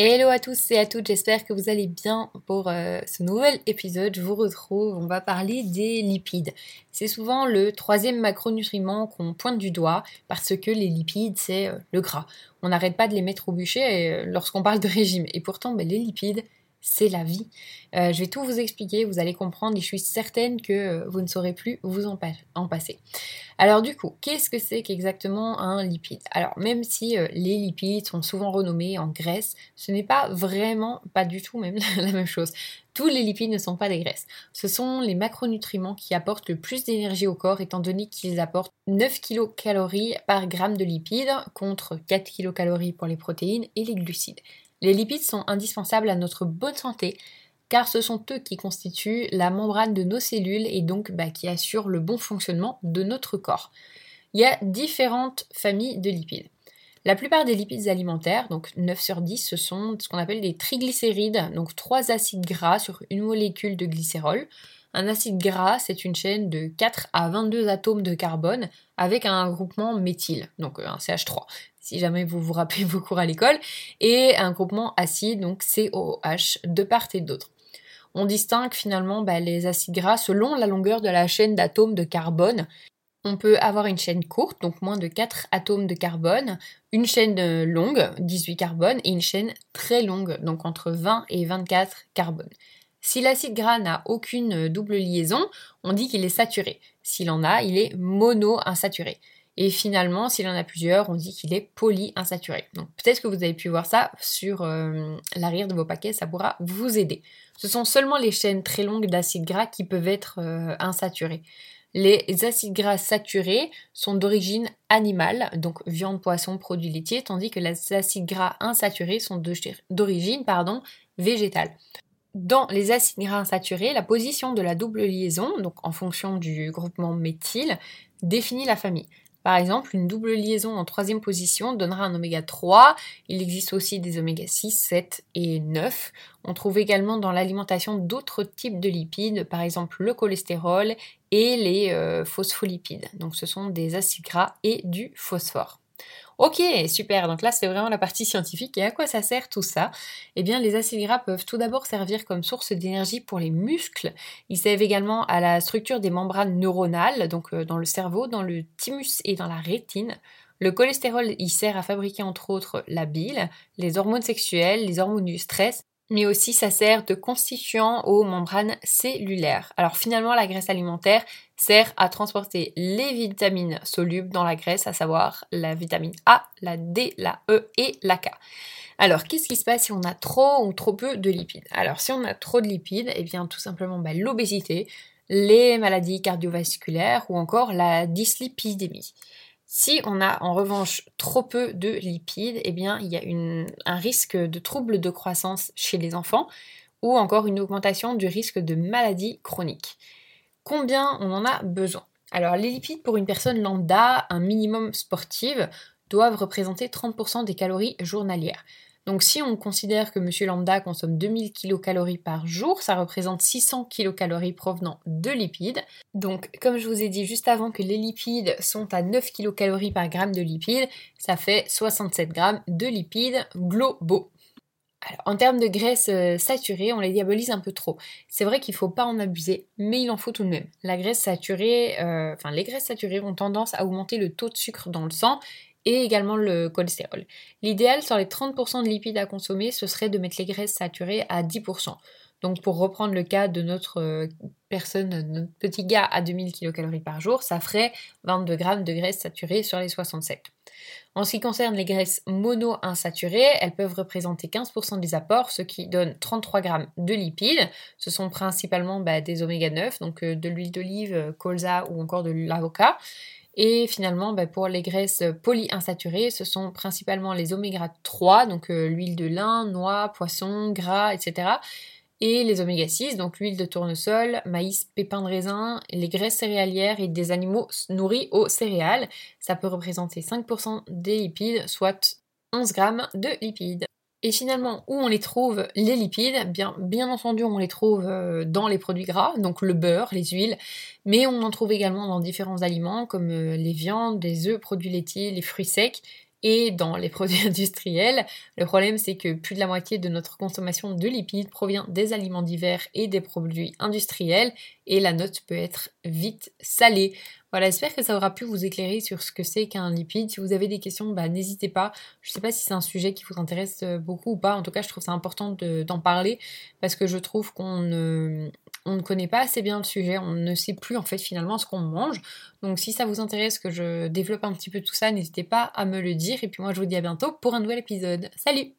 Hello à tous et à toutes, j'espère que vous allez bien pour euh, ce nouvel épisode. Je vous retrouve, on va parler des lipides. C'est souvent le troisième macronutriment qu'on pointe du doigt parce que les lipides, c'est euh, le gras. On n'arrête pas de les mettre au bûcher euh, lorsqu'on parle de régime. Et pourtant, ben, les lipides, c'est la vie. Euh, je vais tout vous expliquer, vous allez comprendre et je suis certaine que euh, vous ne saurez plus vous en, passer. Alors du coup, qu'est-ce que c'est qu'exactement un lipide? Alors même si euh, les lipides sont souvent renommés en graisse, ce n'est pas vraiment, pas du tout même la même chose. Tous les lipides ne sont pas des graisses. Ce sont les macronutriments qui apportent le plus d'énergie au corps étant donné qu'ils apportent 9 kcal par gramme de lipides contre 4 kcal pour les protéines et les glucides. Les lipides sont indispensables à notre bonne santé car ce sont eux qui constituent la membrane de nos cellules et donc bah, qui assurent le bon fonctionnement de notre corps. Il y a différentes familles de lipides. La plupart des lipides alimentaires, donc 9 sur 10, ce sont ce qu'on appelle des triglycérides, donc 3 acides gras sur une molécule de glycérol. Un acide gras, c'est une chaîne de 4 à 22 atomes de carbone avec un groupement méthyle, donc un CH3 si jamais vous vous rappelez vos cours à l'école, et un groupement acide, donc COOH, de part et d'autre. On distingue finalement bah, les acides gras selon la longueur de la chaîne d'atomes de carbone. On peut avoir une chaîne courte, donc moins de 4 atomes de carbone, une chaîne longue, 18 carbone, et une chaîne très longue, donc entre 20 et 24 carbone. Si l'acide gras n'a aucune double liaison, on dit qu'il est saturé. S'il en a, il est monoinsaturé. Et finalement, s'il en a plusieurs, on dit qu'il est polyinsaturé. Donc peut-être que vous avez pu voir ça sur euh, l'arrière de vos paquets, ça pourra vous aider. Ce sont seulement les chaînes très longues d'acides gras qui peuvent être euh, insaturés. Les acides gras saturés sont d'origine animale, donc viande, poisson, produits laitiers, tandis que les acides gras insaturés sont d'origine végétale. Dans les acides gras insaturés, la position de la double liaison, donc en fonction du groupement méthyle, définit la famille. Par exemple, une double liaison en troisième position donnera un oméga 3. Il existe aussi des oméga 6, 7 et 9. On trouve également dans l'alimentation d'autres types de lipides, par exemple le cholestérol et les euh, phospholipides. Donc ce sont des acides gras et du phosphore. Ok, super. Donc là, c'est vraiment la partie scientifique. Et à quoi ça sert tout ça? Eh bien, les acides gras peuvent tout d'abord servir comme source d'énergie pour les muscles. Ils servent également à la structure des membranes neuronales, donc euh, dans le cerveau, dans le thymus et dans la rétine. Le cholestérol, il sert à fabriquer entre autres la bile, les hormones sexuelles, les hormones du stress mais aussi ça sert de constituant aux membranes cellulaires. Alors finalement, la graisse alimentaire sert à transporter les vitamines solubles dans la graisse, à savoir la vitamine A, la D, la E et la K. Alors, qu'est-ce qui se passe si on a trop ou trop peu de lipides? Alors, si on a trop de lipides, eh bien, tout simplement, bah, l'obésité, les maladies cardiovasculaires ou encore la dyslipidémie. Si on a en revanche trop peu de lipides, eh bien il y a un risque de troubles de croissance chez les enfants ou encore une augmentation du risque de maladies chroniques. Combien on en a besoin? Alors les lipides pour une personne lambda, un minimum sportive, doivent représenter 30% des calories journalières. Donc si on considère que Monsieur Lambda consomme 2000 kcal par jour, ça représente 600 kcal provenant de lipides. Donc comme je vous ai dit juste avant que les lipides sont à 9 kcal par gramme de lipides, ça fait 67 grammes de lipides globaux. Alors, en termes de graisse euh, saturée, on les diabolise un peu trop. C'est vrai qu'il ne faut pas en abuser, mais il en faut tout de même. La graisse saturée, euh, enfin les graisses saturées ont tendance à augmenter le taux de sucre dans le sang et également le cholestérol. L'idéal sur les 30% de lipides à consommer, ce serait de mettre les graisses saturées à 10%. Donc pour reprendre le cas de notre euh, personne, notre petit gars à 2000 kcal par jour, ça ferait 22 grammes de graisses saturées sur les 67. En ce qui concerne les graisses mono-insaturées, elles peuvent représenter 15% des apports, ce qui donne 33 grammes de lipides. Ce sont principalement bah, des oméga 9, donc euh, de l'huile d'olive, euh, colza ou encore de l'avocat. Et finalement, bah, pour les graisses polyinsaturées, ce sont principalement les oméga 3, donc euh, l'huile de lin, noix, poisson, gras, etc. Et les oméga 6, donc l'huile de tournesol, maïs, pépins de raisin, les graisses céréalières et des animaux nourris aux céréales. Ça peut représenter 5% des lipides, soit 11 grammes de lipides. Et finalement, où on les trouve, les lipides bien, bien entendu, on les trouve euh, dans les produits gras, donc le beurre, les huiles, mais on en trouve également dans différents aliments comme euh, les viandes, les œufs, produits laitiers, les fruits secs Et dans les produits industriels, le problème c'est que plus de la moitié de notre consommation de lipides provient des aliments divers et des produits industriels et la note peut être vite salée. Voilà, j'espère que ça aura pu vous éclairer sur ce que c'est qu'un lipide. Si vous avez des questions, bah, n'hésitez pas. Je ne sais pas si c'est un sujet qui vous intéresse euh, beaucoup ou pas. En tout cas, je trouve ça important d'en parler parce que je trouve qu'on ne, on ne connaît pas assez bien le sujet. On ne sait plus en fait finalement ce qu'on mange. Donc si ça vous intéresse que je développe un petit peu tout ça, n'hésitez pas à me le dire. Et puis moi, je vous dis à bientôt pour un nouvel épisode. Salut